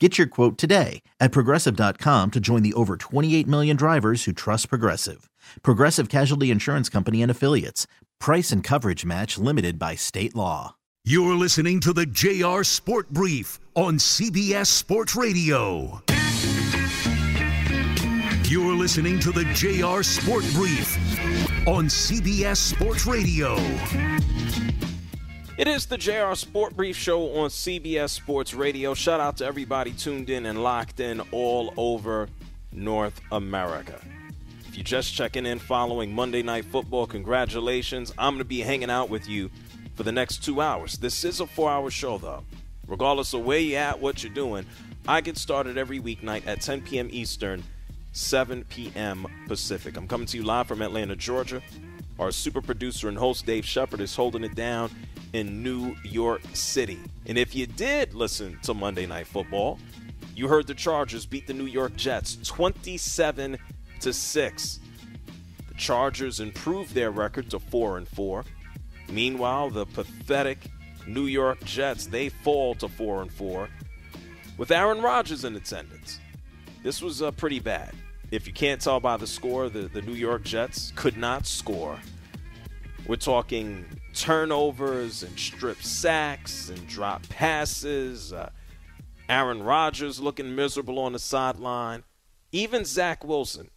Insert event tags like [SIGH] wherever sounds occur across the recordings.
Get your quote today at progressive.com to join the over 28 million drivers who trust Progressive. Progressive Casualty Insurance Company and Affiliates. Price and coverage match limited by state law. You're listening to the JR Sport Brief on CBS Sports Radio. You're listening to the JR Sport Brief on CBS Sports Radio. It is the JR Sport Brief Show on CBS Sports Radio. Shout out to everybody tuned in and locked in all over North America. If you're just checking in following Monday Night Football, congratulations. I'm going to be hanging out with you for the next two hours. This is a four hour show, though. Regardless of where you're at, what you're doing, I get started every weeknight at 10 p.m. Eastern, 7 p.m. Pacific. I'm coming to you live from Atlanta, Georgia. Our super producer and host, Dave Shepard, is holding it down in New York City. And if you did listen to Monday Night Football, you heard the Chargers beat the New York Jets 27 to 6. The Chargers improved their record to 4 and 4. Meanwhile, the pathetic New York Jets, they fall to 4 and 4 with Aaron Rodgers in attendance. This was uh, pretty bad. If you can't tell by the score, the, the New York Jets could not score. We're talking turnovers and strip sacks and drop passes. Uh, Aaron Rodgers looking miserable on the sideline. Even Zach Wilson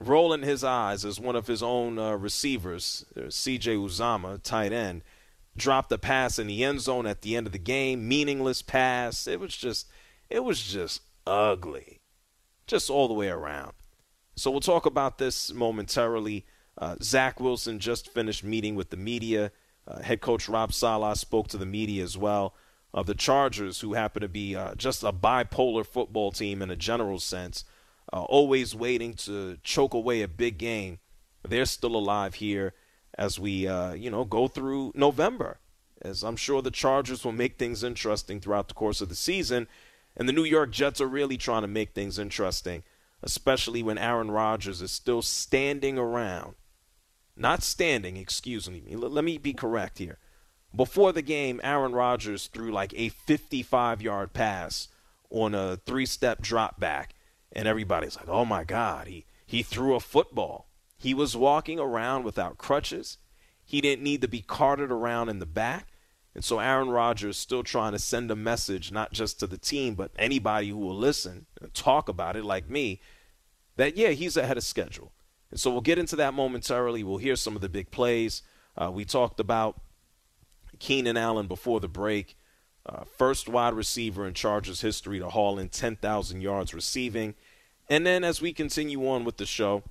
rolling his eyes as one of his own uh, receivers, uh, CJ Uzomah, tight end, dropped a pass in the end zone at the end of the game. Meaningless pass. It was just, it was just ugly, just all the way around. So we'll talk about this momentarily. Uh, Zach Wilson just finished meeting with the media. Uh, head coach Rob Saleh spoke to the media as well of the Chargers, who happen to be uh, just a bipolar football team in a general sense, uh, always waiting to choke away a big game. They're still alive here as we, uh, you know, go through November. As I'm sure the Chargers will make things interesting throughout the course of the season, and the New York Jets are really trying to make things interesting, especially when Aaron Rodgers is still standing around not standing, excuse me. Let me be correct here. Before the game, Aaron Rodgers threw like a 55 yard pass on a three step drop back. And everybody's like, oh my God, he, he threw a football. He was walking around without crutches. He didn't need to be carted around in the back. And so Aaron Rodgers still trying to send a message, not just to the team, but anybody who will listen and talk about it, like me, that, yeah, he's ahead of schedule. And so we'll get into that momentarily. We'll hear some of the big plays. Uh, we talked about Keenan Allen before the break. Uh, first wide receiver in Chargers history to haul in 10,000 yards receiving. And then as we continue on with the show,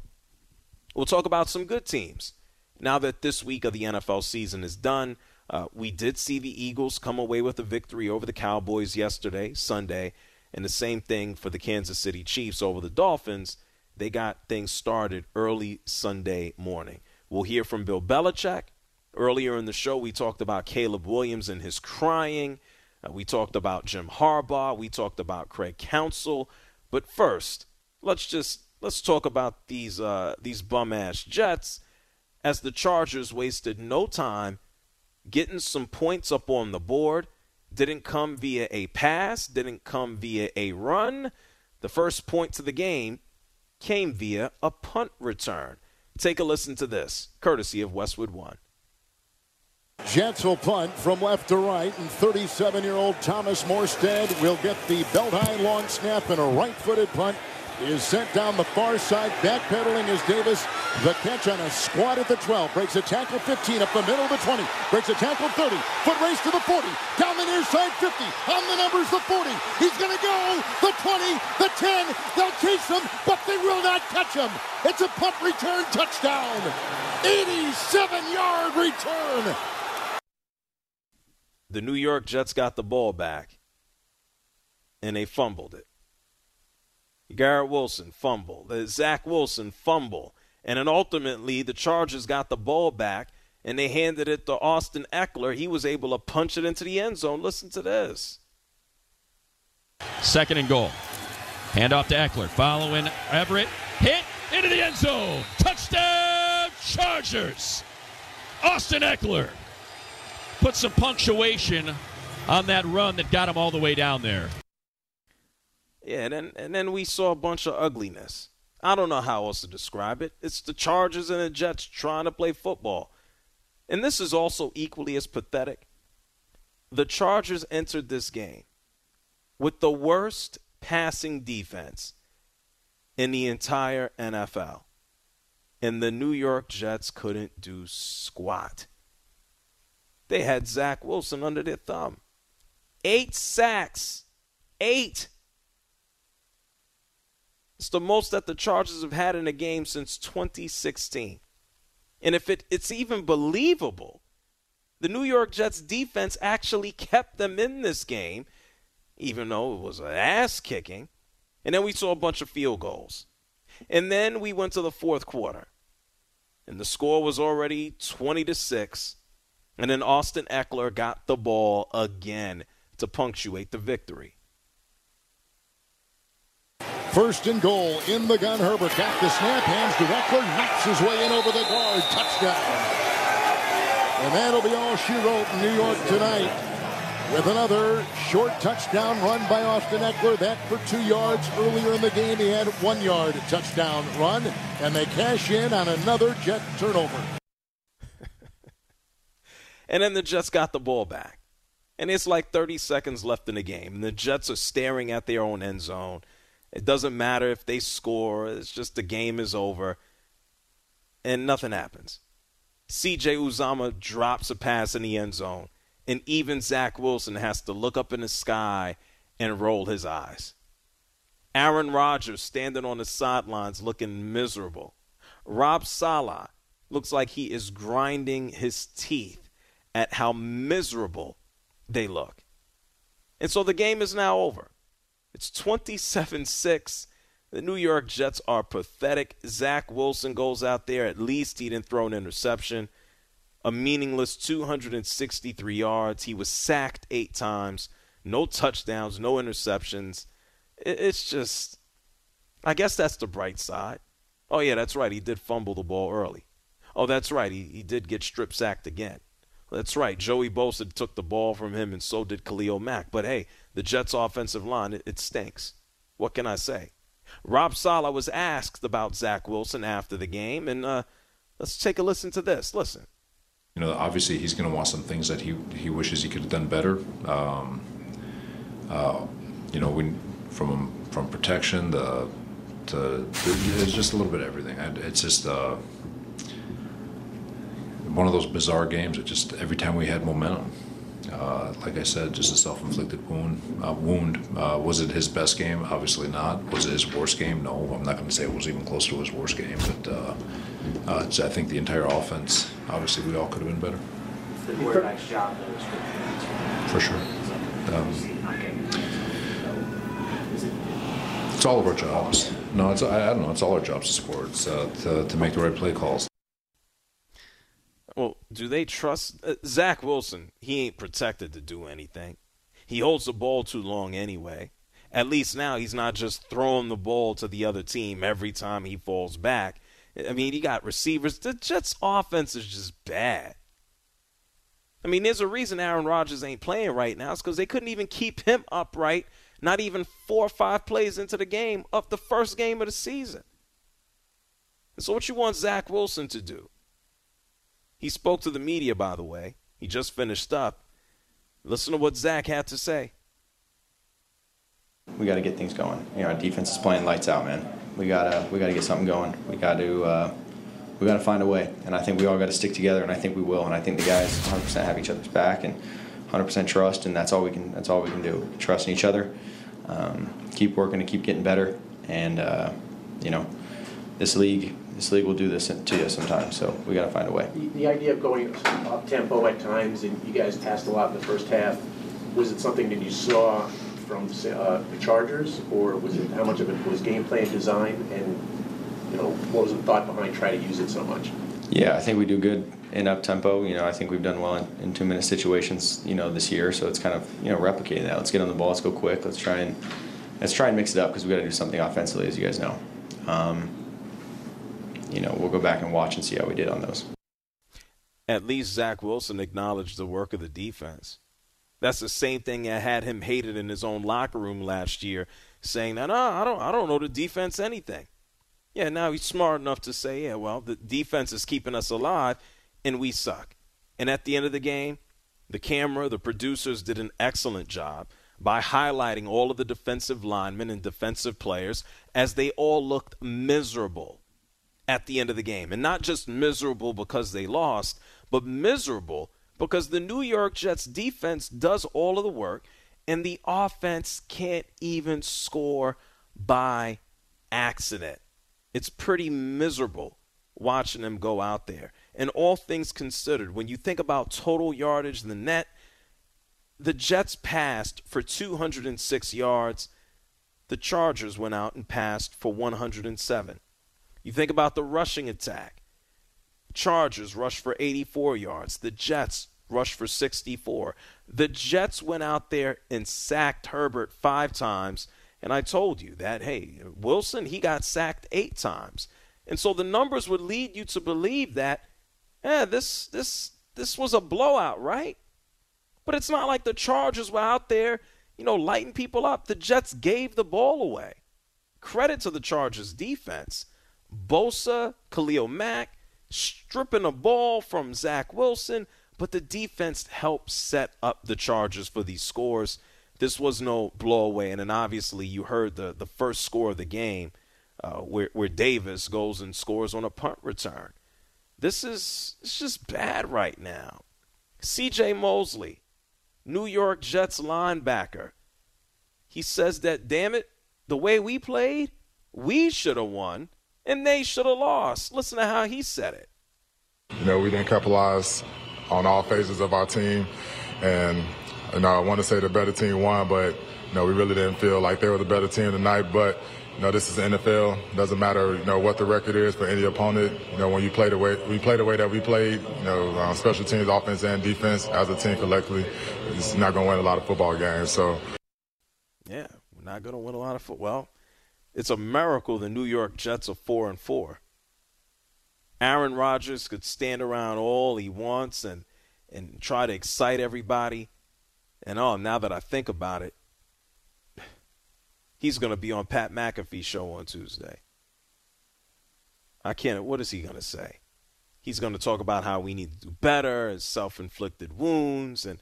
we'll talk about some good teams. Now that this week of the NFL season is done, uh, we did see the Eagles come away with a victory over the Cowboys yesterday, Sunday, and the same thing for the Kansas City Chiefs over the Dolphins they got things started early Sunday morning. We'll hear from Bill Belichick. Earlier in the show, we talked about Caleb Williams and his crying. Uh, we talked about Jim Harbaugh. We talked about Craig Counsell. But first, let's just let's talk about these uh, these bum ass Jets, as the Chargers wasted no time getting some points up on the board. Didn't come via a pass. Didn't come via a run. The first point to the game came via a punt return. Take a listen to this, courtesy of Westwood One. Jets will punt from left to right, and 37-year-old Thomas Morstead will get the belt-high long snap and a right-footed punt is sent down the far side, backpedaling as Davis. The catch on a squat at the 12. Breaks a tackle 15 up the middle of the 20. Breaks a tackle 30. Foot race to the 40. Down the near side 50. On the numbers the 40. He's going to go. The 20. The 10. They'll chase him, but they will not catch him. It's a punt return touchdown. 87-yard return. The New York Jets got the ball back, and they fumbled it. Garrett Wilson fumble, the Zach Wilson fumble, and then ultimately the Chargers got the ball back and they handed it to Austin Ekeler. He was able to punch it into the end zone. Listen to this. Second and goal. Hand off to Ekeler. Following Everett. Hit into the end zone. Touchdown Chargers. Austin Ekeler put some punctuation on that run that got him all the way down there. Yeah, and then, and then we saw a bunch of ugliness. I don't know how else to describe it. It's the Chargers and the Jets trying to play football. And this is also equally as pathetic. The Chargers entered this game with the worst passing defense in the entire NFL. And the New York Jets couldn't do squat. They had Zach Wilson under their thumb. Eight sacks. Eight. It's the most that the Chargers have had in a game since 2016. And if it, it's even believable, the New York Jets defense actually kept them in this game, even though it was an ass kicking. And then we saw a bunch of field goals. And then we went to the fourth quarter. And the score was already 20 to 6. And then Austin Ekeler got the ball again to punctuate the victory. First and goal in the gun. Herbert got the snap, hands to Ekeler, knocks his way in over the guard. Touchdown. And that'll be all she wrote in New York tonight. With another short touchdown run by Austin Ekeler, That for two yards. Earlier in the game, he had one yard touchdown run. And they cash in on another Jet turnover. [LAUGHS] and then the Jets got the ball back. And it's like 30 seconds left in the game. And the Jets are staring at their own end zone. It doesn't matter if they score, it's just the game is over. And nothing happens. CJ Uzomah drops a pass in the end zone, and even Zach Wilson has to look up in the sky and roll his eyes. Aaron Rodgers standing on the sidelines looking miserable. Rob Saleh looks like he is grinding his teeth at how miserable they look. And so the game is now over. It's 27 6. The New York Jets are pathetic. Zach Wilson goes out there. At least he didn't throw an interception. A meaningless 263 yards. He was sacked eight times. No touchdowns, no interceptions. It's just, I guess that's the bright side. Oh, yeah, that's right. He did fumble the ball early. Oh, that's right. He, he did get strip sacked again. That's right. Joey Bosa took the ball from him, and so did Khalil Mack. But hey, the Jets' offensive line, it, it stinks. What can I say? Rob Saleh was asked about Zach Wilson after the game, and uh, let's take a listen to this. Listen. You know, obviously he's going to want some things that he he wishes he could have done better. Um, uh, you know, we, from from protection the to it's just a little bit of everything. It's just. Uh, one of those bizarre games. It just every time we had momentum. Uh, like I said, just a self-inflicted wound. Uh, wound. Uh, was it his best game? Obviously not. Was it his worst game? No. I'm not going to say it was even close to his worst game, but uh, uh, I think the entire offense. Obviously, we all could have been better. nice job, For sure. Um, it's all of our jobs. No, it's I, I don't know. It's all our jobs to support. Uh, to, to make the right play calls. Well, do they trust uh, Zach Wilson? He ain't protected to do anything. He holds the ball too long anyway. At least now he's not just throwing the ball to the other team every time he falls back. I mean, he got receivers. The Jets' offense is just bad. I mean, there's a reason Aaron Rodgers ain't playing right now. It's because they couldn't even keep him upright, not even four or five plays into the game of the first game of the season. And so, what you want Zach Wilson to do? He spoke to the media, by the way. He just finished up. Listen to what Zach had to say. We got to get things going. You know, our defense is playing lights out, man. We gotta we gotta get something going. We got to uh, we got to find a way, and I think we all got to stick together, and I think we will. And I think the guys 100% have each other's back and 100% trust, and that's all we can that's all we can do. Trust in each other, um, keep working, and keep getting better, and uh, you know, this league this league will do this to you sometimes. So we got to find a way. The, the idea of going up tempo at times, and you guys passed a lot in the first half. Was it something that you saw from uh, the Chargers, or was it how much of it was game plan design, and you know what was the thought behind trying to use it so much? Yeah, I think we do good in up tempo. You know, I think we've done well in, in two minute situations. You know, this year, so it's kind of you know replicating that. Let's get on the ball. Let's go quick. Let's try and let's try and mix it up because we got to do something offensively, as you guys know. Um, you know, we'll go back and watch and see how we did on those. At least Zach Wilson acknowledged the work of the defense. That's the same thing that had him hated in his own locker room last year, saying that, no, I don't, I don't know the defense anything. Yeah, now he's smart enough to say, yeah, well, the defense is keeping us alive, and we suck. And at the end of the game, the camera, the producers did an excellent job by highlighting all of the defensive linemen and defensive players as they all looked miserable at the end of the game. And not just miserable because they lost, but miserable because the New York Jets defense does all of the work and the offense can't even score by accident. It's pretty miserable watching them go out there. And all things considered, when you think about total yardage in the net, the Jets passed for 206 yards. The Chargers went out and passed for 107. You think about the rushing attack. Chargers rushed for 84 yards. The Jets rushed for 64. The Jets went out there and sacked Herbert five times. And I told you that, hey, Wilson, he got sacked eight times. And so the numbers would lead you to believe that, yeah, this, this, this was a blowout, right? But it's not like the Chargers were out there, you know, lighting people up. The Jets gave the ball away. Credit to the Chargers defense. Bosa, Khalil Mack, stripping a ball from Zach Wilson, but the defense helped set up the Chargers for these scores. This was no blowaway, and then obviously you heard the, the first score of the game uh, where, where Davis goes and scores on a punt return. This is it's just bad right now. C.J. Mosley, New York Jets linebacker, he says that, damn it, the way we played, we should have won and they should have lost. Listen to how he said it. You know, we didn't capitalize on all phases of our team, and you know, I want to say the better team won, but you know, we really didn't feel like they were the better team tonight. But you know, this is the NFL. Doesn't matter, you know, what the record is for any opponent. You know, when you play the way we play the way that we played, you know, um, special teams, offense and defense, as a team collectively, it's not going to win a lot of football games. So, yeah, we're not going to win a lot of football. It's a miracle the New York Jets are 4 and 4. Aaron Rodgers could stand around all he wants and and try to excite everybody. And oh, now that I think about it, he's going to be on Pat McAfee's show on Tuesday. I can't. What is he going to say? He's going to talk about how we need to do better, and self-inflicted wounds, and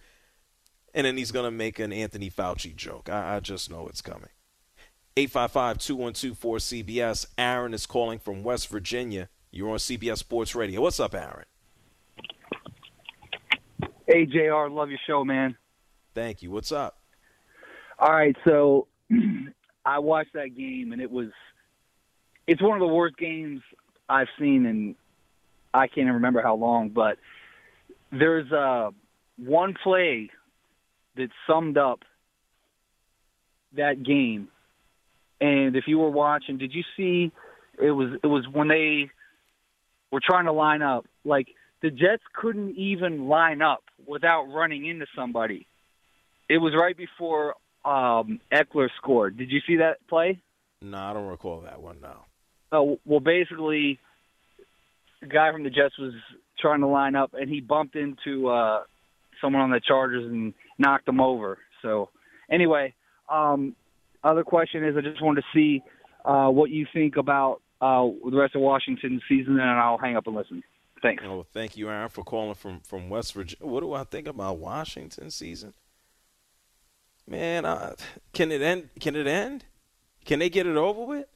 and then he's going to make an Anthony Fauci joke. I, I just know it's coming. 855 212 cbs Aaron is calling from West Virginia. You're on CBS Sports Radio. What's up, Aaron? Hey, JR. Love your show, man. Thank you. What's up? All right. So [CLEARS THROAT] I watched that game, and it was it's one of the worst games I've seen in I can't even remember how long, but there's uh, one play that summed up that game and if you were watching, did you see it was it was when they were trying to line up like the Jets couldn't even line up without running into somebody. It was right before um, Ekeler scored. Did you see that play? No, I don't recall that one. No. Oh well, basically, the guy from the Jets was trying to line up, and he bumped into uh, someone on the Chargers and knocked him over. So, anyway, um, other question is, I just wanted to see uh, what you think about uh, the rest of Washington's season, and I'll hang up and listen. Thanks. Oh, thank you, Aaron, for calling from from West Virginia. What do I think about Washington season? Man, uh, can it end? Can it end? Can they get it over with?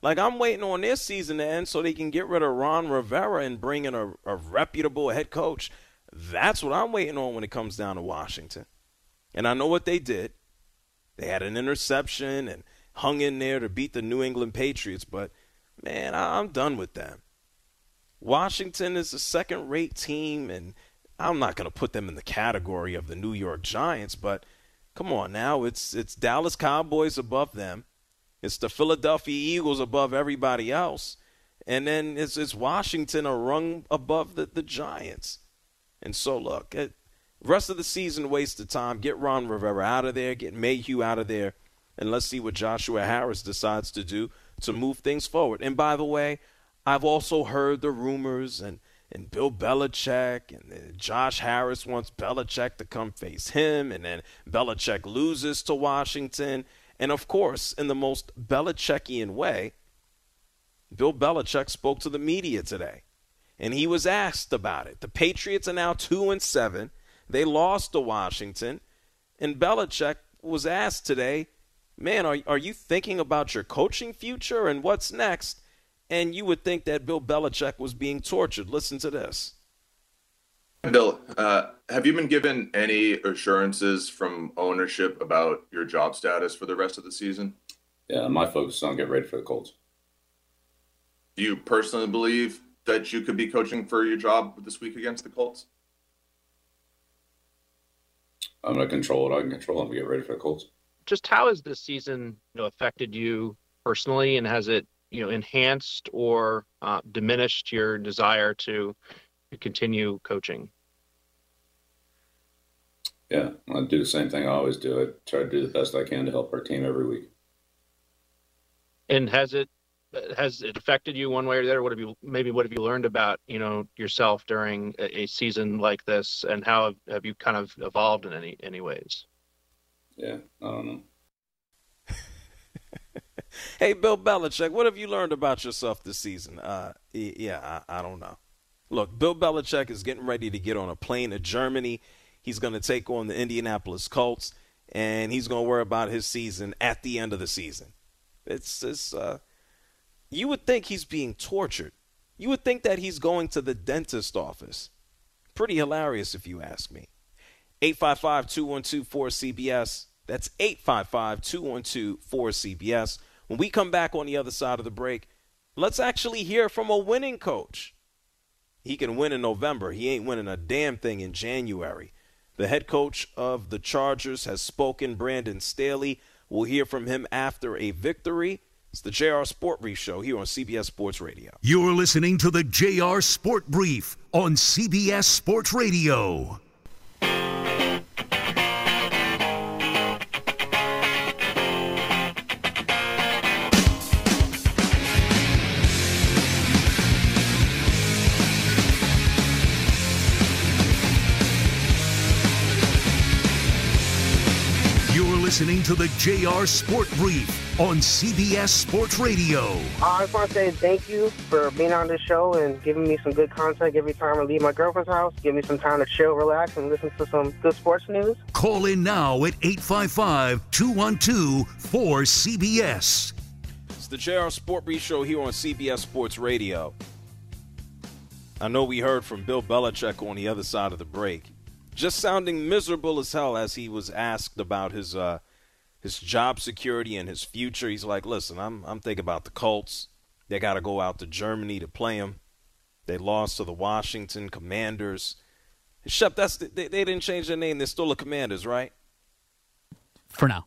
Like I'm waiting on this season to end so they can get rid of Ron Rivera and bring in a, a reputable head coach. That's what I'm waiting on when it comes down to Washington. And I know what they did. They had an interception and hung in there to beat the New England Patriots, but man, I'm done with them. Washington is a second rate team, and I'm not going to put them in the category of the New York Giants, but come on now. It's, it's Dallas Cowboys above them, it's the Philadelphia Eagles above everybody else, and then it's, it's Washington a rung above the, the Giants. And so, look, it, rest of the season, waste of time. Get Ron Rivera out of there, get Mayhew out of there, and let's see what Joshua Harris decides to do to move things forward. And by the way, I've also heard the rumors and and Bill Belichick and uh, Josh Harris wants Belichick to come face him, and then Belichick loses to Washington. And of course, in the most Belichickian way, Bill Belichick spoke to the media today, and he was asked about it. The Patriots are now two and seven. They lost to Washington, and Belichick was asked today, "Man, are are you thinking about your coaching future and what's next?" and you would think that Bill Belichick was being tortured. Listen to this. Bill, uh, have you been given any assurances from ownership about your job status for the rest of the season? Yeah, my focus is on getting ready for the Colts. Do you personally believe that you could be coaching for your job this week against the Colts? I'm going to control it. I can control them to get ready for the Colts. Just how has this season you know, affected you personally, and has it you know enhanced or uh, diminished your desire to, to continue coaching? Yeah, I do the same thing I always do. I try to do the best I can to help our team every week. And has it has it affected you one way or the other? What have you maybe what have you learned about you know yourself during a, a season like this, and how have, have you kind of evolved in any any ways? Yeah, I don't know. [LAUGHS] hey, Bill Belichick, what have you learned about yourself this season? Uh, yeah, I, I don't know. Look, Bill Belichick is getting ready to get on a plane to Germany. He's going to take on the Indianapolis Colts, and he's going to worry about his season at the end of the season. It's, it's uh, you would think he's being tortured. You would think that he's going to the dentist office. Pretty hilarious, if you ask me. 855 212 4CBS. That's 855 212 4CBS. When we come back on the other side of the break, let's actually hear from a winning coach. He can win in November. He ain't winning a damn thing in January. The head coach of the Chargers has spoken, Brandon Staley. We'll hear from him after a victory. It's the JR Sport Brief Show here on CBS Sports Radio. You're listening to the JR Sport Brief on CBS Sports Radio. To the JR Sport Brief on CBS Sports Radio. I just want to say thank you for being on this show and giving me some good content every time I leave my girlfriend's house. Give me some time to chill, relax, and listen to some good sports news. Call in now at 855 212 4CBS. It's the JR Sport Brief Show here on CBS Sports Radio. I know we heard from Bill Belichick on the other side of the break just sounding miserable as hell as he was asked about his uh, his job security and his future. He's like, listen, I'm I'm thinking about the Colts. They got to go out to Germany to play them. They lost to the Washington Commanders. Shep, that's they, they didn't change their name. They're still the Commanders, right? For now.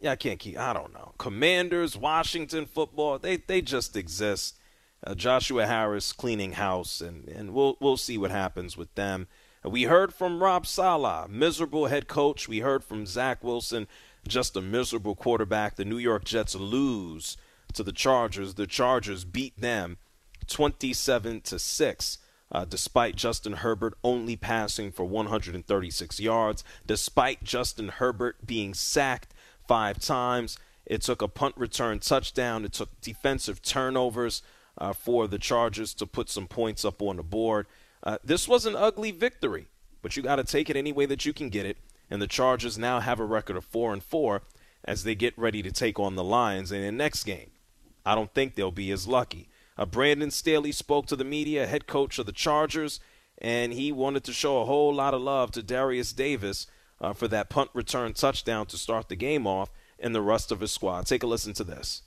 Yeah, I can't keep. I don't know. Commanders, Washington football. They they just exist. Uh, Joshua Harris cleaning house, and and we'll we'll see what happens with them. We heard from Rob Saleh, miserable head coach. We heard from Zach Wilson just a miserable quarterback. The New York Jets lose to the Chargers. The Chargers beat them 27 to 6. Uh, despite Justin Herbert only passing for 136 yards, despite Justin Herbert being sacked five times, it took a punt return touchdown. It took defensive turnovers uh, for the Chargers to put some points up on the board. Uh, this was an ugly victory, but you got to take it any way that you can get it. And the Chargers now have a record of four and four as they get ready to take on the Lions in the next game. I don't think they'll be as lucky. Uh, Brandon Staley spoke to the media, head coach of the Chargers, and he wanted to show a whole lot of love to Derius Davis uh, for that punt return touchdown to start the game off and the rest of his squad. Take a listen to this.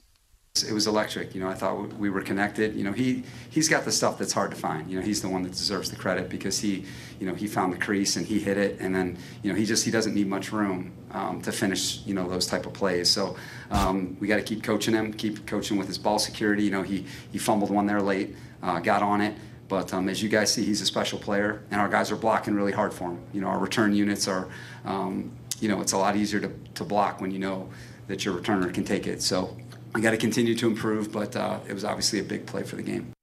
It was electric. You know, I thought we were connected. You know, he he's got the stuff that's hard to find. You know, he's the one that deserves the credit because he, you know, he found the crease and he hit it, and then you know he just he doesn't need much room um, to finish. You know, those type of plays. So um, we got to keep coaching him, keep coaching with his ball security. You know, he he fumbled one there late, uh, got on it. But um, as you guys see, he's a special player, and our guys are blocking really hard for him. You know, our return units are, um, you know, it's a lot easier to, to block when you know that your returner can take it. So I got to continue to improve, but uh, it was obviously a big play for the game.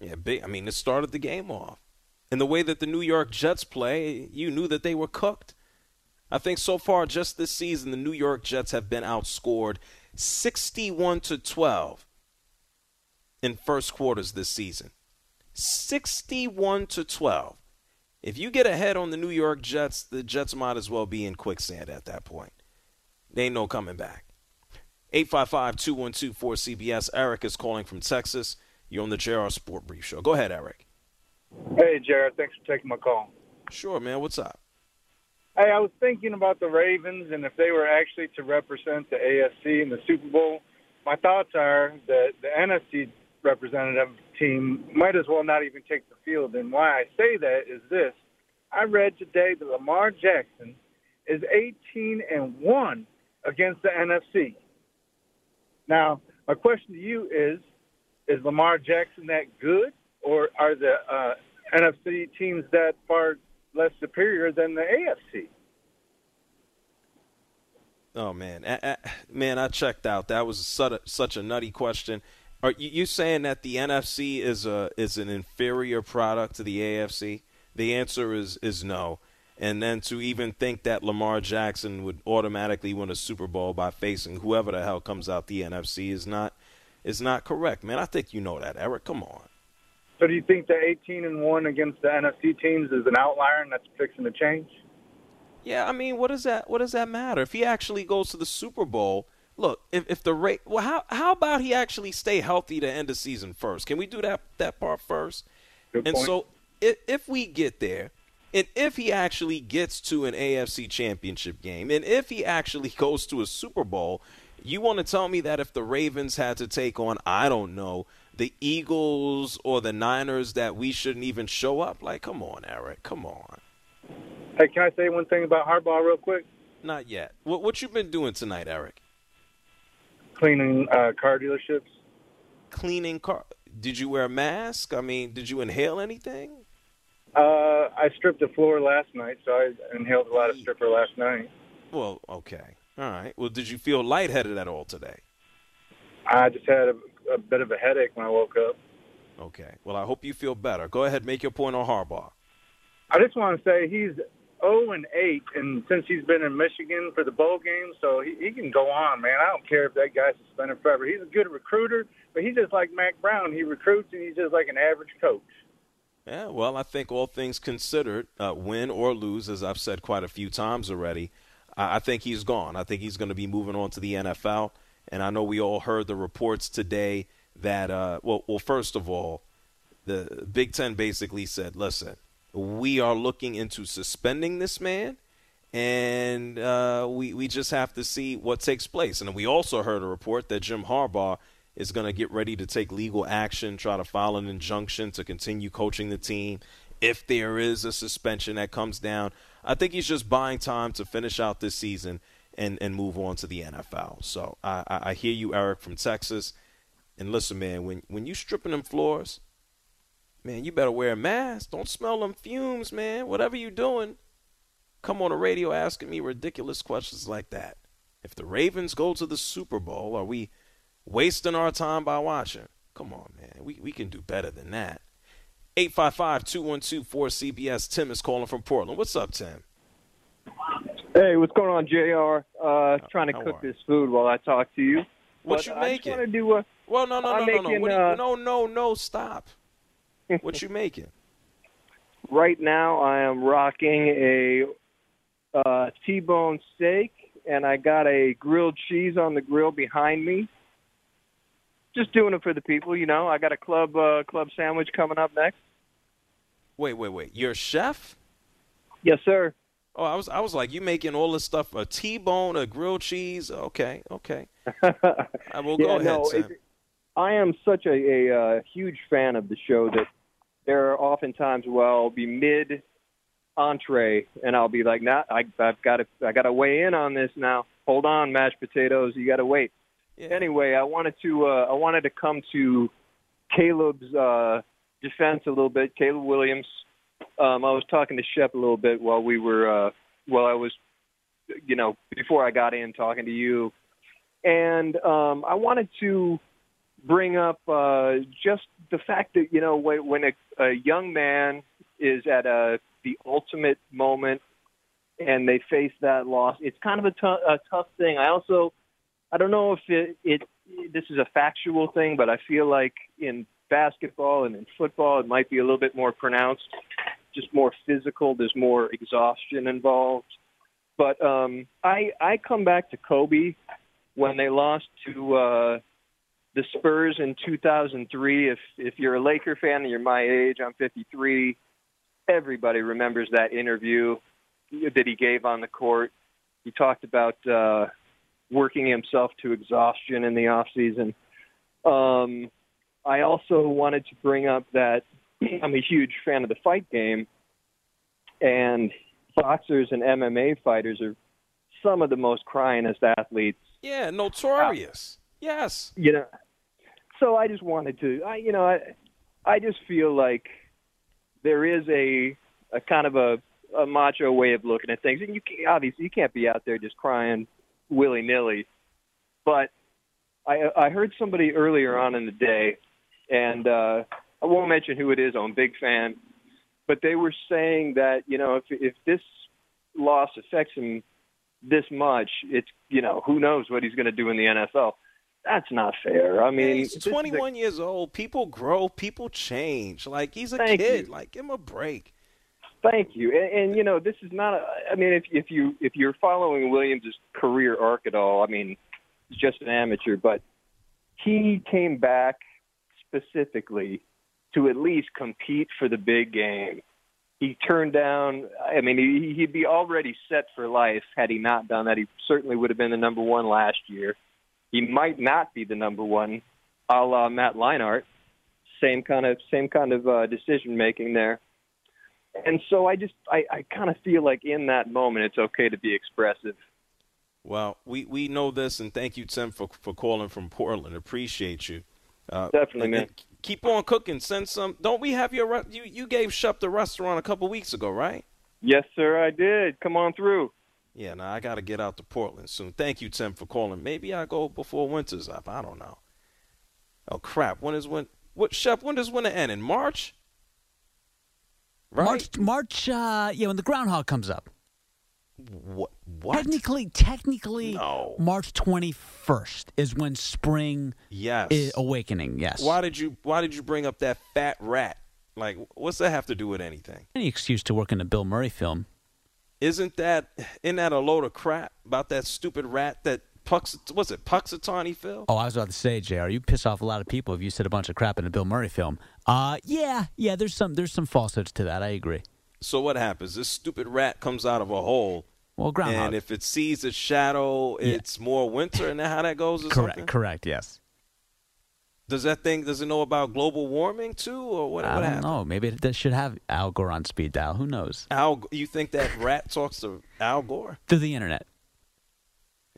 Yeah, big. I mean, it started the game off. And the way that the New York Jets play, you knew that they were cooked. I think so far just this season, the New York Jets have been outscored 61 to 12 in first quarters this season. 61 to 12. If you get ahead on the New York Jets, the Jets might as well be in quicksand at that point. They ain't no coming back. 855 212 cbs Eric is calling from Texas. You're on the JR Sport Brief Show. Go ahead, Eric. Hey, Jared. Thanks for taking my call. Sure, man. What's up? Hey, I was thinking about the Ravens and if they were actually to represent the AFC in the Super Bowl. My thoughts are that the NFC representative team might as well not even take the field. And why I say that is this: I read today that Lamar Jackson is 18 and one against the NFC. Now, my question to you is Is Lamar Jackson that good, or are the uh, NFC teams that far less superior than the AFC? Oh man, man, I checked out. That was such a, such a nutty question. Are you saying that the NFC is a is an inferior product to the AFC? The answer is is no. And then to even think that Lamar Jackson would automatically win a Super Bowl by facing whoever the hell comes out the NFC is not is not correct, man. I think you know that, Eric. Come on. So do you think the 18 and one against the NFC teams is an outlier and that's fixing to change? Yeah, I mean, what does that what does that matter? If he actually goes to the Super Bowl, look, if if the rate, well, how how about he actually stay healthy to end the season first? Can we do that that part first? Good and point. so if if we get there, and if he actually gets to an AFC championship game, and if he actually [LAUGHS] goes to a Super Bowl, you want to tell me that if the Ravens had to take on, I don't know, the Eagles or the Niners, that we shouldn't even show up? Like, come on, Eric, come on. Hey, can I say one thing about Harbaugh real quick? Not yet. What what you been doing tonight, Eric? Cleaning uh, car dealerships. Cleaning car. Did you wear a mask? I mean, did you inhale anything? Uh, I stripped the floor last night, so I inhaled a lot of stripper last night. Well, okay. All right. Well, did you feel lightheaded at all today? I just had a, a bit of a headache when I woke up. Okay. Well, I hope you feel better. Go ahead, make your point on Harbaugh. I just want to say he's 0 and 8, and since he's been in Michigan for the bowl game, so he, he can go on, man. I don't care if that guy's suspended forever. He's a good recruiter, but he's just like Mack Brown. He recruits, and he's just like an average coach. Yeah, well, I think all things considered, uh, win or lose, as I've said quite a few times already, I, I think he's gone. I think he's going to be moving on to the NFL. And I know we all heard the reports today that, uh, well, well, first of all, the Big Ten basically said, listen, we are looking into suspending this man, and uh, we we just have to see what takes place. And we also heard a report that Jim Harbaugh is going to get ready to take legal action, try to file an injunction to continue coaching the team if there is a suspension that comes down. I think he's just buying time to finish out this season and, and move on to the NFL. So I, I, hear you, Eric, from Texas. And listen, man, when, when you stripping them floors, man, you better wear a mask. Don't smell them fumes, man. Whatever you're doing, come on the radio asking me ridiculous questions like that. If the Ravens go to the Super Bowl, are we wasting our time by watching? Come on, man. We, we can do better than that. 855 212 4CBS. Tim is calling from Portland. What's up, Tim? Hey, what's going on, JR? Uh, trying to how cook are this food while I talk to you. What but you I making? just want to do a. Well, no, no, I'm no, no, no. What do you, uh, no, no, no. Stop. what you making? [LAUGHS] Right now, I am rocking a uh, T-bone steak, and I got a grilled cheese on the grill behind me. Just doing it for the people, you know. I got a club uh, club sandwich coming up next. Wait, wait, wait. You're a chef? Yes, sir. Oh, I was, I was like, you making all this stuff? A T-bone, a grilled cheese? Okay, okay. [LAUGHS] I will yeah, go ahead, no, Sam. it- I am such a, a uh, huge fan of the show that there are oftentimes where I'll be mid entree and I'll be like, "Nah, I, I've got to, I got to weigh in on this now. Hold on, mashed potatoes, you got to wait." Anyway, I wanted to, uh, I wanted to come to Caleb's uh, defense a little bit. Caleb Williams. Um, I was talking to Shep a little bit while we were, uh, while I was, you know, before I got in talking to you, and um, I wanted to bring up uh, just the fact that you know when, when a, a young man is at a the ultimate moment and they face that loss, it's kind of a tou- a tough thing. I also I don't know if it, it this is a factual thing, but I feel like in basketball and in football it might be a little bit more pronounced, just more physical. There's more exhaustion involved. But um, I I come back to Kobe when they lost to uh, the Spurs in 2003. If if you're a Laker fan and you're my age, I'm 53. Everybody remembers that interview that he gave on the court. He talked about uh, working himself to exhaustion in the off season. Um, I also wanted to bring up that [CLEARS THROAT] I'm a huge fan of the fight game, and boxers and MMA fighters are some of the most cryingest athletes Yeah, notorious. Yes. you know so i just wanted to i you know i i just feel like there is a a kind of a a macho way of looking at things and you can, obviously you can't be out there just crying willy nilly but i i heard somebody earlier on in the day and uh i won't mention who it is i'm a big fan but they were saying that you know if if this loss affects him this much it's you know who knows what he's going to do in the nfl that's not fair. I mean, he's this is a- 21 years old. People grow. People change. Like he's a Thank kid. you. Like give him a break. Thank you. And, and you know, this is not. A, I mean, if if you if you're following Williams' career arc at all, I mean, he's just an amateur, but he came back specifically to at least compete for the big game. He turned down. I mean, he, he'd be already set for life had he not done that. He certainly would have been the number one last year. He might not be the number one, a la Matt Leinart. Same kind of same kind of uh, decision making there. And so I just I, I kind of feel like in that moment it's okay to be expressive. Well, we, we know this, and thank you, Tim, for for calling from Portland. Appreciate you. Uh, Definitely, man. Keep on cooking. Send some. Don't we have your you you gave Shep the restaurant a couple weeks ago, right? Yes, sir, I did. Come on through. Yeah. Now I got to get out to Portland soon. Thank you, Tim, for calling. Maybe I go before winter's up. I don't know. Oh crap! When is when? What Shep? When does winter end? In March? Right? March, March. Uh, yeah, when the groundhog comes up. What? What? Technically, technically, No. March twenty first is when spring Yes. is awakening. Yes. Why did you Why did you bring up that fat rat? Like, what's that have to do with anything? Any excuse to work in a Bill Murray film? Isn't that isn't that a load of crap about that stupid rat that Pux? was it? Punxsutawney Phil? Oh, I was about to say, Jr. You piss off a lot of people if you said a bunch of crap in a Bill Murray film. Uh, yeah, yeah. There's some there's some falsehoods to that. I agree. So what happens? This stupid rat comes out of a hole. Well, groundhog. And if it sees its shadow, it's more winter, and how that goes? Or correct. something? Correct. Yes. Does that thing? Does it know about global warming too, or what? I what don't happened? know. Maybe it should have Al Gore on speed dial. Who knows? Al, you think that rat talks to Al Gore? Through the internet.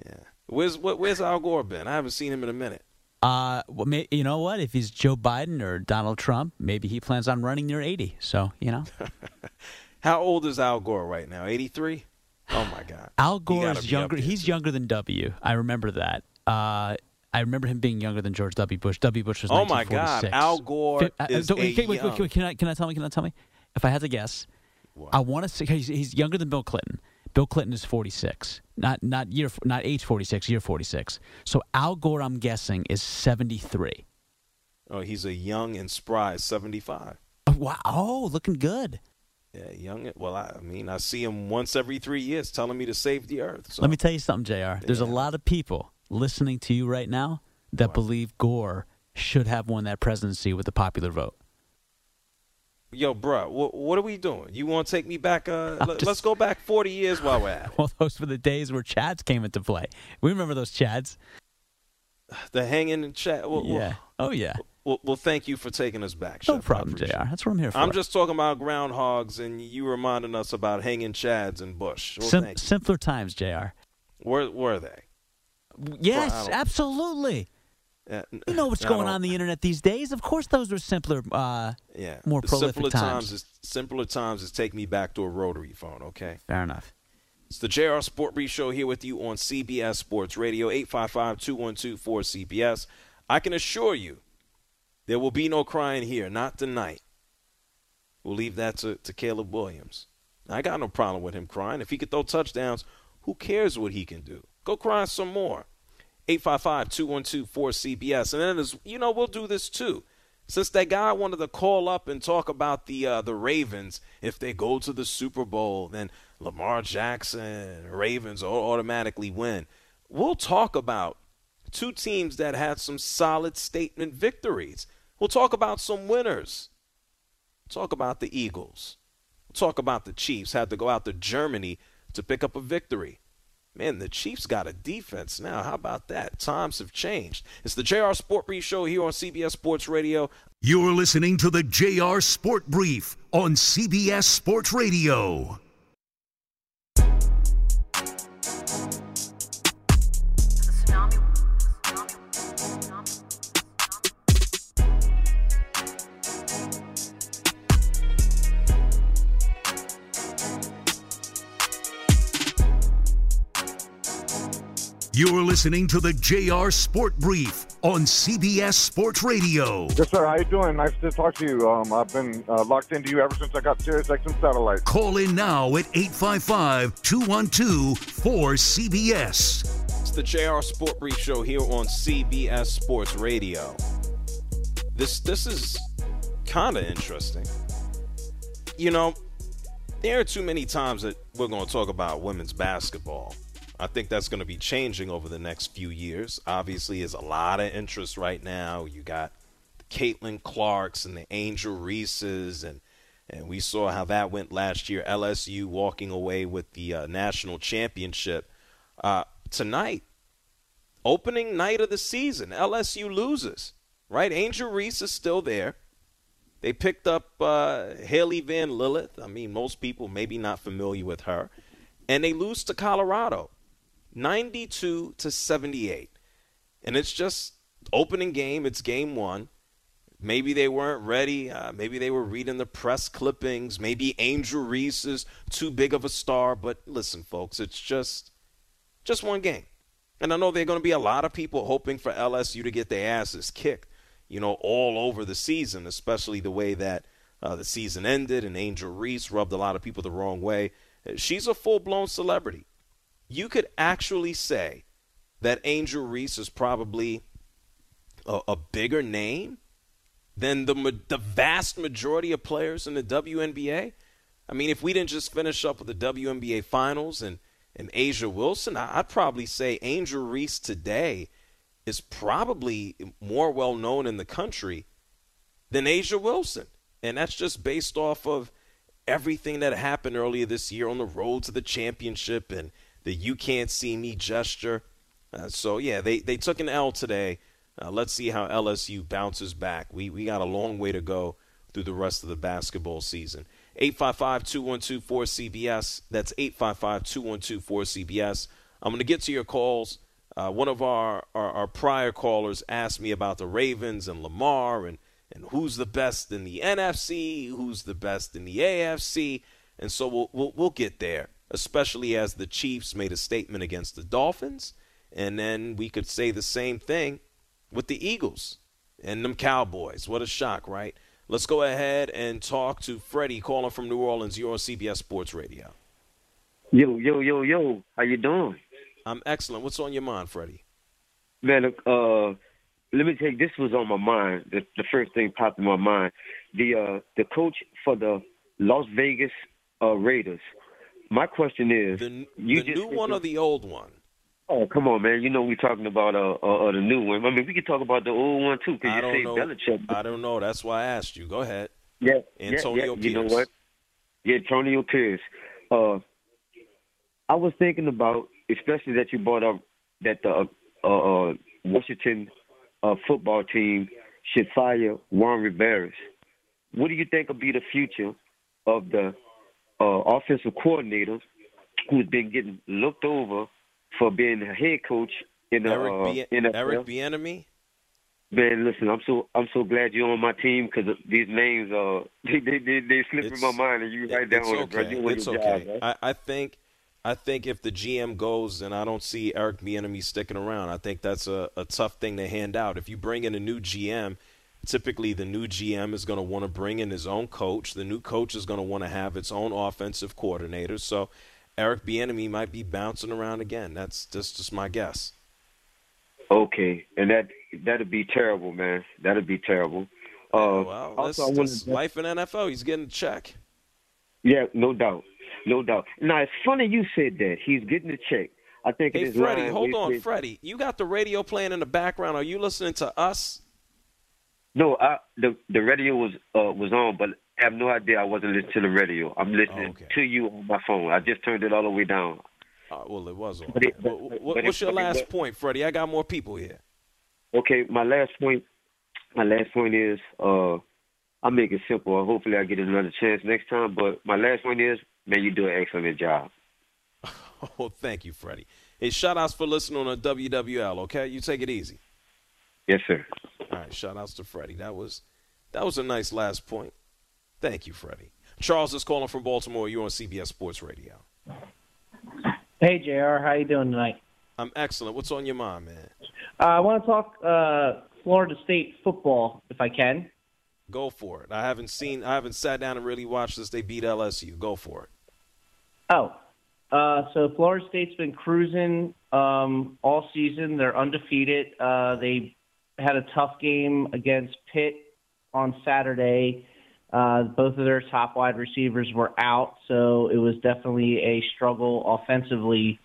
Yeah. Where's what, Where's Al Gore been? I haven't seen him in a minute. Uh, well, may, you know what? If he's Joe Biden or Donald Trump, maybe he plans on running near 80. So, you know. [LAUGHS] How old is Al Gore right now? Eighty three. Oh my God. Al Gore is younger. He's younger than W. I remember that. Uh, I remember him being younger than George W. Bush. W. Bush was Oh, my God. Al Gore Fi- uh, is a wait, wait, wait, young- wait, Can I can I tell me? Can I tell me? If I had to guess, I want to say he's, he's younger than Bill Clinton, Bill Clinton is 46. Not not year not age 46, year 46. So Al Gore, I'm guessing, is 73. Oh, he's a young and spry 75. Oh, wow. Oh, looking good. Yeah, young. Well, I, I mean, I see him once every three years telling me to save the earth. So. Let me tell you something, Jr. There's a lot of people listening to you right now that believe Gore should have won that presidency with the popular vote. Yo, bro, what, what are we doing? You want to take me back? Uh, let, us go back 40 years while we're at it. Well, those were the days where Chads came into play. We remember those Chads. The hanging and chat. Well, yeah. Well, oh, yeah. Well, well, thank you for taking us back. No Chef. problem, Jr. That's what I'm here for. I'm just talking about groundhogs, and you reminding us about hanging chads and bush. Well, Sim- simpler times, Jr. Where were they? Yes, Well, absolutely. Uh, You know what's going don't- on the internet these days. Of course, those were simpler, uh, Yeah, more The prolific simpler times. is simpler times is take me back to a rotary phone. Okay. Fair enough. It's the JR Sport Brief Show here with you on CBS Sports Radio, 855-212-4CBS. I can assure you there will be no crying here, not tonight. We'll leave that to, to Caleb Williams. I got no problem with him crying. If he can throw touchdowns, who cares what he can do? Go cry some more. 855-212-4CBS. And then, as, you know, we'll do this too. Since that guy wanted to call up and talk about the uh, the Ravens, if they go to the Super Bowl, then Lamar Jackson, Ravens automatically win. We'll talk about two teams that had some solid statement victories. We'll talk about some winners. Talk about the Eagles. Talk about the Chiefs had to go out to Germany to pick up a victory. Man, the Chiefs got a defense now. How about that? Times have changed. It's the JR Sport Brief Show here on CBS Sports Radio. You're listening to the JR Sport Brief on CBS Sports Radio. You're listening to the JR Sport Brief on CBS Sports Radio. Yes, sir. How you doing? Nice to talk to you. Um, I've been uh, locked into you ever since I got Sirius XM satellite. Call in now at 855-212-4CBS. It's the JR Sport Brief Show here on CBS Sports Radio. This this is kind of interesting. You know, there are too many times that we're going to talk about women's basketball. I think that's going to be changing over the next few years. Obviously, there's a lot of interest right now. You got the Caitlin Clarks and the Angel Reeses, and and we saw how that went last year. LSU walking away with the uh, national championship uh, tonight. Opening night of the season, LSU loses. Right, Angel Reese is still there. They picked up uh, Hailey Van Lith. I mean, most people maybe not familiar with her, and they lose to Colorado. 92 to 78. And it's just opening game, it's game 1. Maybe they weren't ready. Uh, maybe they were reading the press clippings. Maybe Angel Reese is too big of a star. But listen, folks, it's just just one game. And I know there are going to be a lot of people hoping for LSU to get their asses kicked, you know, all over the season, especially the way that uh, the season ended and Angel Reese rubbed a lot of people the wrong way. She's a full blown celebrity you could actually say that Angel Reese is probably a, a bigger name than the the vast majority of players in the WNBA. I mean, if we didn't just finish up with the WNBA finals and and A'ja Wilson, I'd probably say Angel Reese today is probably more well known in the country than A'ja Wilson. And that's just based off of everything that happened earlier this year on the road to the championship and the you can't see me gesture. Uh, so yeah, they they took an L today. Uh, let's see how LSU bounces back. We we got a long way to go through the rest of the basketball season. 855-212-4CBS. That's 855-212-4CBS. I'm going to get to your calls. Uh, one of our, our, our prior callers asked me about the Ravens and Lamar and, and who's the best in the NFC, who's the best in the AFC. And so we'll, we'll, we'll get there especially as the Chiefs made a statement against the Dolphins. And then we could say the same thing with the Eagles and them Cowboys. What a shock, right? Let's go ahead and talk to Freddie calling from New Orleans. You're on CBS Sports Radio. Yo, yo, yo, yo. How you doing? I'm excellent. What's on your mind, Freddie? Man, uh, let me take this was on my mind. The, the first thing popped in my mind. The uh, the coach for the Las Vegas uh, Raiders. My question is, The, you the new one or the old one? Oh, come on, man. You know we're talking about uh, uh, uh the new one. I mean, we could talk about the old one too. Cause I you don't say know. Belichick. I don't know. That's why I asked you. Go ahead. Yeah, Antonio yeah, yeah. You know what? Yeah, Antonio Pierce. Uh, I was thinking about, especially that you brought up that the uh, uh, Washington uh, football team should fire Ron Rivera. What do you think will be the future of the uh, offensive coordinator who's been getting looked over for being a head coach in the Eric uh, B. NFL? Eric Bieniemy. Man, listen, I'm so I'm so glad you're on my team because these names uh [LAUGHS] they they they, they slip in my mind and you write down on it, okay. Doing It's okay. job, man. I, I think I think if the GM goes and I don't see Eric Bieniemy sticking around, I think that's a, a tough thing to hand out. If you bring in a new GM, typically the new GM is going to want to bring in his own coach. The new coach is going to want to have its own offensive coordinator. So Eric Bieniemy might be bouncing around again. That's just just my guess. Okay, and that that'd be terrible, man. That'd be terrible. Uh, Well, that's, also, that's to, life in NFL. He's getting a check. yeah, no doubt, no doubt. Now it's funny you said that he's getting a check. I think in Hey, Freddie, hold on, Freddie. You got the radio playing in the background. Are you listening to us? No, I, the the radio was uh, was on, but I have no idea I wasn't listening to the radio. I'm listening to you on my phone. I just turned it all the way down. Uh, well, it was on. But it- but- what- but it- what's your last point, Freddie? I got more people here. Okay, my last point. My last point is, uh, I'll make it simple. Hopefully, I get another chance next time. But my last point is, man, you do an excellent job. [LAUGHS] Oh, thank you, Freddie. Hey, shout outs for listening on WWL, okay? You take it easy. Yes, sir. All right, shout outs to Freddie. That was that was a nice last point. Thank you, Freddie. Charles is calling from Baltimore. You're on CBS Sports Radio. Hey Jr., how you doing tonight? I'm excellent. What's on your mind, man? Uh, I want to talk uh, Florida State football, if I can. Go for it. I haven't seen I haven't sat down and really watched this. They beat LSU. Go for it. Oh, uh, so Florida State's been cruising um, all season. They're undefeated. Uh, they had a tough game against Pitt on Saturday. Uh, both of their top wide receivers were out, so it was definitely a struggle offensively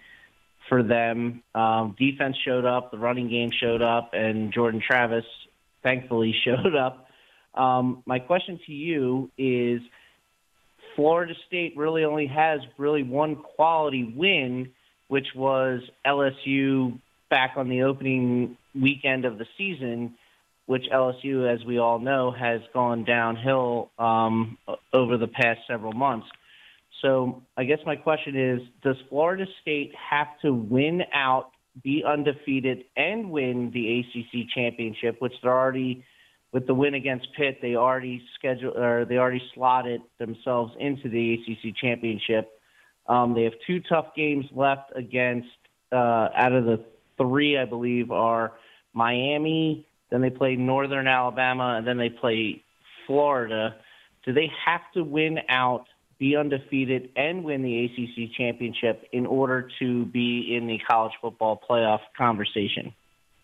for them. Um, defense showed up, the running game showed up, and Jordan Travis thankfully [LAUGHS] showed up. Um, my question to you is Florida State really only has really one quality win, which was LSU back on the opening weekend of the season, which LSU, as we all know, has gone downhill um, over the past several months. So I guess my question is, does Florida State have to win out, be undefeated, and win the ACC championship, which they're already with the win against Pitt, they already scheduled or they already slotted themselves into the ACC championship. Um, they have two tough games left against uh, out of the three, I believe, are Miami. Then they play Northern Alabama, and then they play Florida. Do they have to win out, be undefeated, and win the ACC championship in order to be in the college football playoff conversation?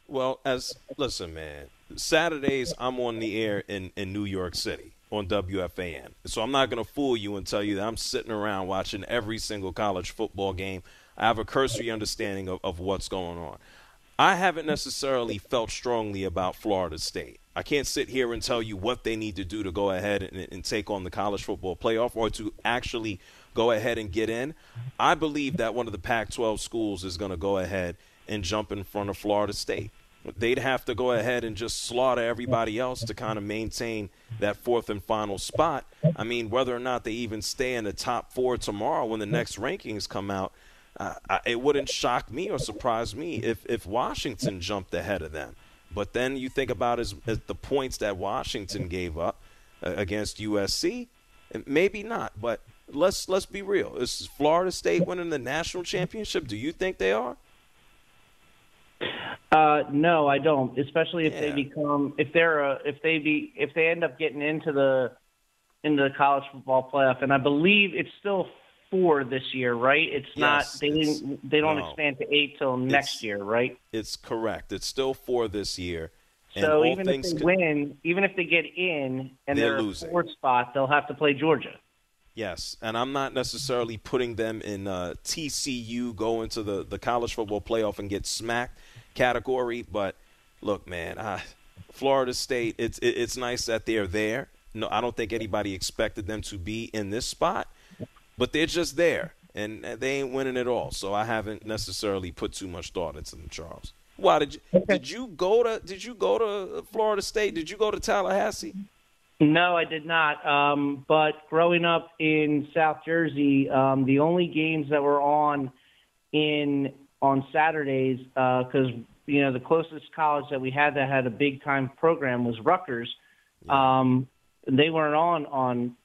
Well, as listen, man, Saturdays I'm on the air in, in New York City on WFAN. So I'm not going to fool you and tell you that I'm sitting around watching every single college football game. I have a cursory understanding of, of what's going on. I haven't necessarily felt strongly about Florida State. I can't sit here and tell you what they need to do to go ahead and, and take on the college football playoff or to actually go ahead and get in. I believe that one of the Pac 12 schools is going to go ahead and jump in front of Florida State. They'd have to go ahead and just slaughter everybody else to kind of maintain that fourth and final spot. I mean, whether or not they even stay in the top four tomorrow when the next rankings come out, uh, it wouldn't shock me or surprise me if, if Washington jumped ahead of them. But then you think about as, as the points that Washington gave up uh, against USC, maybe not. But let's let's be real: is Florida State winning the national championship? Do you think they are? Uh, no, I don't. Especially if they become if they're a, if they be if they end up getting into the into the college football playoff, and I believe it's still four this year, right? It's Yes, not they it's- didn't they don't no. expand to eight till next year, right? It's correct. It's still four this year. And So even if they con- win, even if they get in and They're they're, losing. fourth spot, they'll have to play Georgia. Yes, and I'm not necessarily putting them in uh, TCU go into the the college football playoff and get smacked category. But look, man, uh, Florida State. It's it, it's nice that they're there. No, I don't think anybody expected them to be in this spot, but they're just there, and they ain't winning at all. So I haven't necessarily put too much thought into them, Charles. Why did you did you go to did you go to Florida State? Did you go to Tallahassee? No, I did not. Um, but growing up in South Jersey, um, the only games that were on in on Saturdays, because you know the closest college that we had that had a big time program was Rutgers. Um, they weren't on on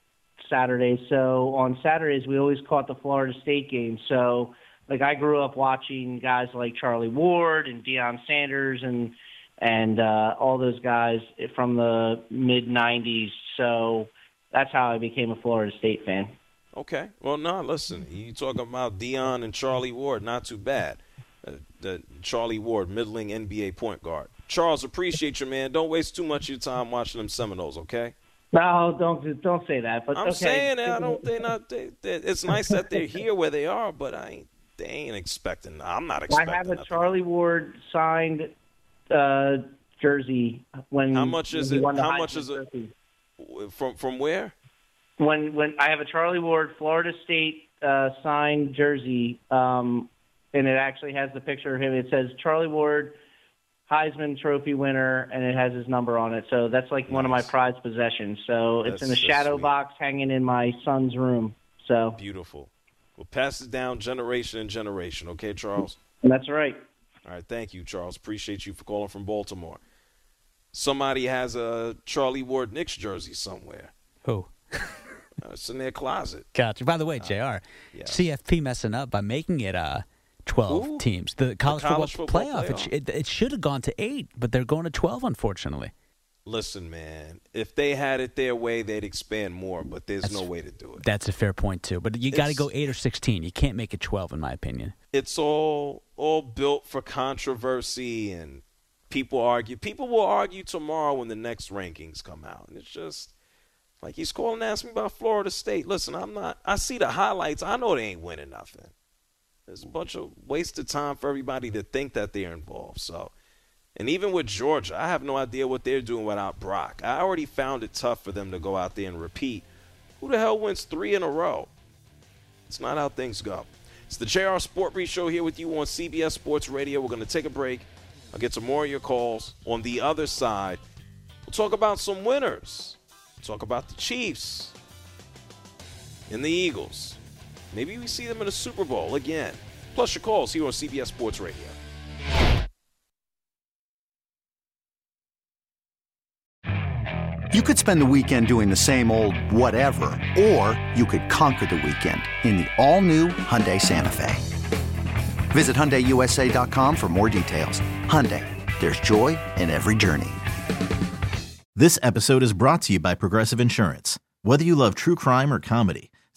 Saturdays, so on Saturdays we always caught the Florida State game. So, like I grew up watching guys like Charlie Ward and Deion Sanders and and uh, all those guys from the mid '90s. So that's how I became a Florida State fan. Okay. Well, no, listen. You talking about Deion and Charlie Ward? Not too bad. Uh, the Charlie Ward, middling NBA point guard. Charles, appreciate you, man. Don't waste too much of your time watching them Seminoles. Okay. No, don't don't say that. But I'm okay. saying that I don't. They not. They, they, it's nice that they're here where they are, but I ain't. They ain't expecting. I'm not expecting. I have a nothing. Charlie Ward signed uh, jersey when How much is it? How much is it? From from where? When when I have a Charlie Ward Florida State uh, signed jersey, um, and it actually has the picture of him. It says Charlie Ward, Heisman Trophy winner, and it has his number on it. So that's like one of my prized possessions. So it's in a That's- that's shadow sweet. box hanging in my son's room. So Beautiful. We'll pass it down generation and generation. Okay, Charles. that's right. All right, thank you, Charles. Appreciate you for calling from Baltimore. Somebody has a Charlie Ward Knicks jersey somewhere. Who? [LAUGHS] Uh, it's in their closet. Gotcha. By the way, Jr. Uh, yeah. CFP messing up by making it uh, twelve Ooh. teams. The college, college football, football playoff. It, playoff. it, it should have gone to eight, but they're going to twelve, unfortunately. Listen, man, if they had it their way, they'd expand more, but there's That's- no way to do it. That's a fair point too. But you got to go eight or sixteen. You can't make it twelve, in my opinion. It's all all built for controversy and people argue. People will argue tomorrow when the next rankings come out. And it's just like he's calling to ask me about Florida State. Listen, I'm not I see the highlights. I know they ain't winning nothing. There's a bunch of wasted time for everybody to think that they're involved. So and even with Georgia, I have no idea what they're doing without Brock. I already found it tough for them to go out there and repeat. Who the hell wins three in a row? It's not how things go. It's the JR Sport Brief Show here with you on CBS Sports Radio. We're going to take a break. I'll get some more of your calls. On the other side, we'll talk about some winners. talk about the Chiefs and the Eagles. Maybe we see them in a Super Bowl again. Plus your calls here on CBS Sports Radio. You could spend the weekend doing the same old whatever, or you could conquer the weekend in the all-new Hyundai Santa Fe. Visit HyundaiUSA.com for more details. Hyundai, there's joy in every journey. This episode is brought to you by Progressive Insurance. Whether you love true crime or comedy,